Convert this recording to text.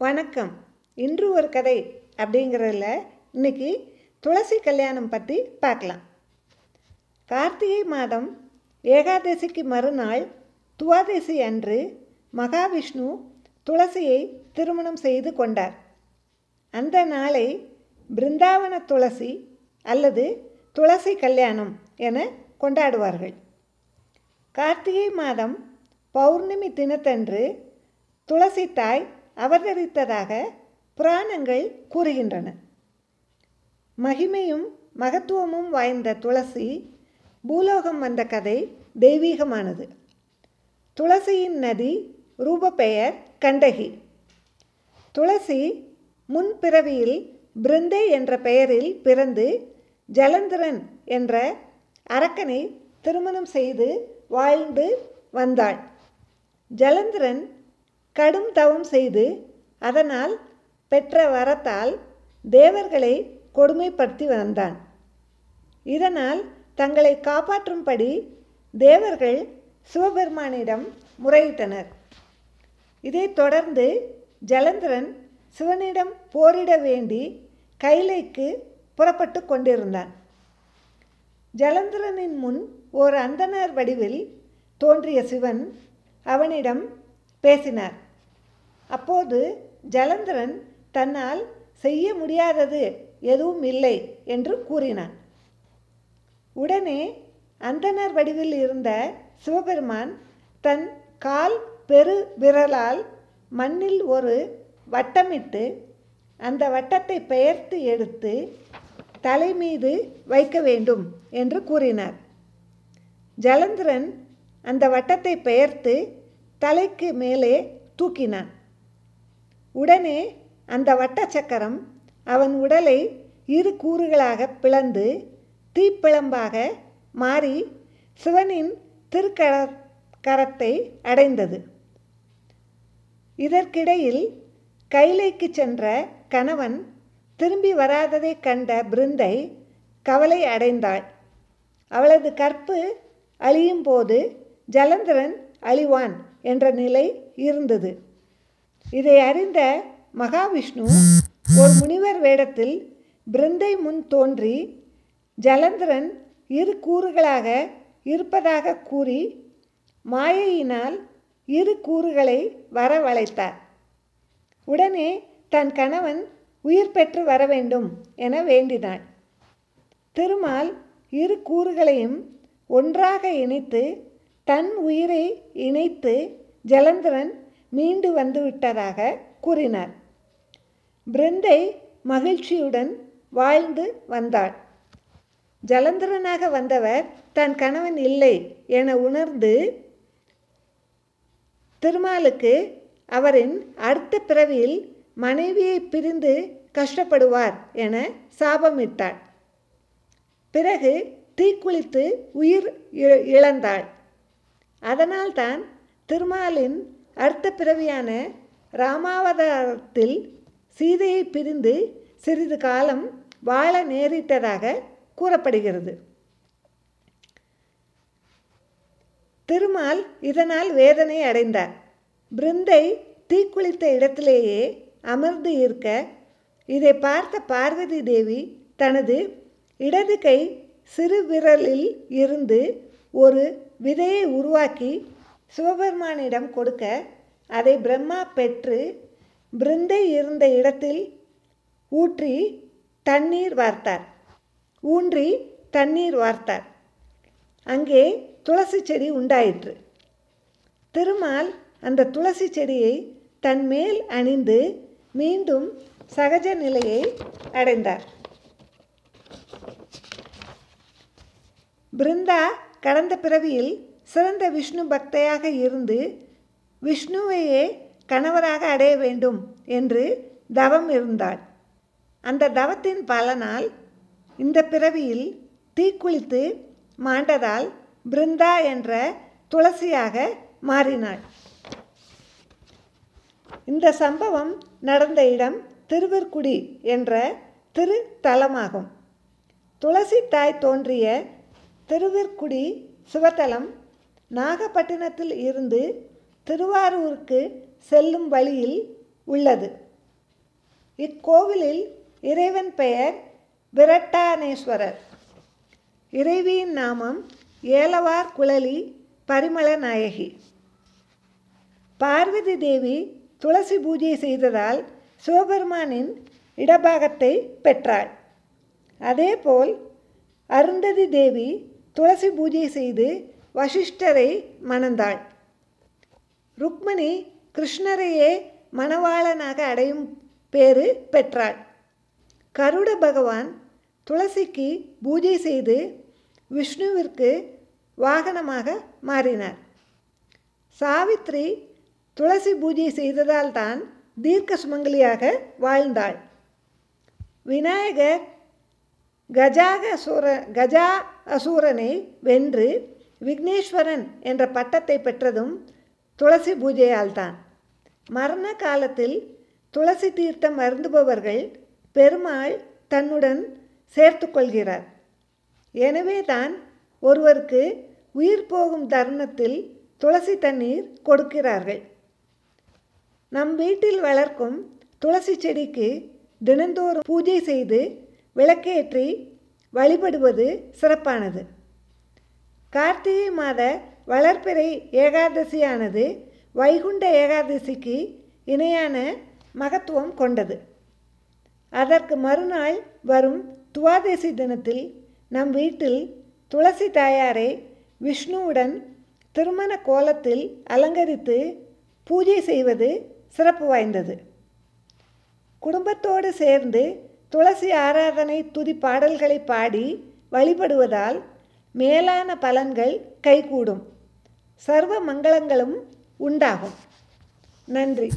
வணக்கம். இன்று ஒரு கதை அப்படிங்கிறதுல இன்னைக்கு துளசி கல்யாணம் பற்றி பார்க்கலாம். கார்த்திகை மாதம் ஏகாதசிக்கு மறுநாள் துவாதசி அன்று மகாவிஷ்ணு துளசியை திருமணம் செய்து கொண்டார். அந்த நாளை பிருந்தாவன துளசி அல்லது துளசி கல்யாணம் என கொண்டாடுவார்கள். கார்த்திகை மாதம் பௌர்ணமி தினத்தன்று துளசி தாய் அவதரித்ததாக புராணங்கள் கூறுகின்றன. மகிமையும் மகத்துவமும் வாய்ந்த துளசி பூலோகம் வந்த கதை தெய்வீகமானது. துளசியின் நதி ரூபப்பெயர் கண்டகி. துளசி முன்பிறவியில் பிருந்தே என்ற பெயரில் பிறந்து ஜலந்திரன் என்ற அரக்கனை திருமணம் செய்து வாழ்ந்து வந்தாள். ஜலந்திரன் கடும் தவம் செய்து அதனால் பெற்ற வரத்தால் தேவர்களை கொடுமைப்படுத்தி வந்தான். இதனால் தங்களை காப்பாற்றும்படி தேவர்கள் சிவபெருமானிடம் முறையிட்டனர். இதைத் தொடர்ந்து ஜலந்திரன் சிவனிடம் போரிட வேண்டி கைலைக்கு புறப்பட்டு கொண்டிருந்தான். ஜலந்திரனின் முன் ஓர் அந்தனர் வடிவில் தோன்றிய சிவன் அவனிடம் பேசினார். அப்போது ஜலந்திரன் தன்னால் செய்ய முடியாதது எதுவும் இல்லை என்று கூறினான். உடனே அந்தனர் வடிவில் இருந்த சிவபெருமான் தன் கால் பெரு விரலால் மண்ணில் ஒரு வட்டமிட்டு அந்த வட்டத்தை பெயர்த்து எடுத்து தலை மீது வைக்க வேண்டும் என்று கூறினார். ஜலந்திரன் அந்த வட்டத்தை பெயர்த்து தலைக்கு மேலே தூக்கினான். உடனே அந்த வட்ட சக்கரம் அவன் உடலை இரு கூறுகளாக பிளந்து தீப்பிழம்பாக மாறி சிவனின் திருக்கர கரத்தை அடைந்தது. இதற்கிடையில் கைலைக்கு சென்ற கணவன் திரும்பி வராததை கண்ட பிருந்தை கவலை அடைந்தாள். அவளது கற்பு அழியும் போது ஜலந்திரன் அழிவான். என்ற நிலை இருந்தது. இதை அறிந்த மகாவிஷ்ணு ஒரு முனிவர் வேடத்தில் பிருந்தை முன் தோன்றி ஜலந்திரன் இரு கூறுகளாக இருப்பதாக கூறி மாயையினால் இரு கூறுகளை வரவழைத்தார். உடனே தன் கணவன் உயிர் பெற்று வர வேண்டும் என வேண்டினாள். திருமால் இரு கூறுகளையும் ஒன்றாக இணைத்து தன் உயிரை இணைத்து ஜலந்திரன் மீண்டு வந்துவிட்டதாக கூறினார். பிருந்தை மகிழ்ச்சியுடன் வாழ்ந்து வந்தாள். ஜலந்திரனாக வந்தவர் தன் கணவன் இல்லை என உணர்ந்து திருமாலுக்கு அவரின் அடுத்த பிறவியில் மனைவியை பிரிந்து கஷ்டப்படுவார் என சாபமிட்டாள். பிறகு தீக்குளித்து உயிர் இழந்தாள். அதனால்தான் திருமாலின் அடுத்த பிறவியான ராமாவதாரத்தில் சீதையை பிரிந்து சிறிது காலம் வாழ நேரிட்டதாக கூறப்படுகிறது. திருமால் இதனால் வேதனை அடைந்தார். பிருந்தை தீக்குளித்த இடத்திலேயே அமர்ந்து இருக்க இதை பார்த்த பார்வதி தேவி தனது இடது கை சிறு விரலில் இருந்து ஒரு விதையை உருவாக்கி சிவபெருமானிடம் கொடுக்க அதை பிரம்மா பெற்று பிருந்தை இருந்த இடத்தில் ஊற்றி தண்ணீர் வார்த்தார். ஊன்றி தண்ணீர் வார்த்தார். அங்கே துளசி செடி உண்டாயிற்று. திருமால் அந்த துளசி செடியை தன் மேல் அணிந்து மீண்டும் சகஜ நிலையை அடைந்தார். பிருந்தா கடந்த பிறவியில் சிறந்த விஷ்ணு பக்தையாக இருந்து விஷ்ணுவையே கணவராக அடைய வேண்டும் என்று தவம் இருந்தாள். அந்த தவத்தின் பலனால் இந்த பிறவியில் தீக்குளித்து மாண்டதால் பிருந்தா என்ற துளசியாக மாறினாள். இந்த சம்பவம் நடந்த இடம் திருவிற்குடி என்ற திருத்தலமாகும். துளசி தாய் தோன்றிய திருவிற்குடி சிவத்தலம் நாகப்பட்டினத்தில் இருந்து திருவாரூருக்கு செல்லும் வழியில் உள்ளது. இக்கோவிலில் இறைவன் பெயர் விரட்டானேஸ்வரர். இறைவியின் நாமம் ஏலவார் குழலி பரிமள நாயகி. பார்வதி தேவி துளசி பூஜை செய்ததால் சிவபெருமானின் இடபாகத்தை பெற்றாள். அதேபோல் அருந்ததி தேவி துளசி பூஜை செய்து வசிஷ்டரை மணந்தாள். ருக்மணி கிருஷ்ணரையே மணவாளனாக அடையும் பேறு பெற்றாள். கருட பகவான் துளசிக்கு பூஜை செய்து விஷ்ணுவிற்கு வாகனமாக மாறினார். சாவித்ரி துளசி பூஜை செய்ததால் தான் தீர்க்க சுமங்கலியாக வாழ்ந்தாள். விநாயகர் கஜாக அசுர கஜா அசூரனை வென்று விக்னேஸ்வரன் என்ற பட்டத்தை பெற்றதும் துளசி பூஜையால் தான் மரண காலத்தில் துளசி தீர்த்தம் அருந்துபவர்கள் பெருமாள் தன்னுடன் சேர்த்து கொள்கிறார். எனவே தான் ஒருவருக்கு உயிர் போகும் தருணத்தில் துளசி தண்ணீர் கொடுக்கிறார்கள். நம் வீட்டில் வளர்க்கும் துளசி செடிக்கு தினந்தோறும் பூஜை செய்து விளக்கேற்றி வழிபடுவது சிறப்பானது. கார்த்திகை மாத வளர்ப்பிறை ஏகாதசியானது வைகுண்ட ஏகாதசிக்கு இணையான மகத்துவம் கொண்டது. அதற்கு மறுநாள் வரும் துவாதசி தினத்தில் நம் வீட்டில் துளசி தாயாரை விஷ்ணுவுடன் திருமண கோலத்தில் அலங்கரித்து பூஜை செய்வது சிறப்பு வாய்ந்தது. குடும்பத்தோடு சேர்ந்து துளசி ஆராதனை துதி பாடல்களை பாடி வழிபடுவதால் மேலான பலன்கள் கைகூடும். சர்வ மங்களங்களும் உண்டாகும். நன்றி.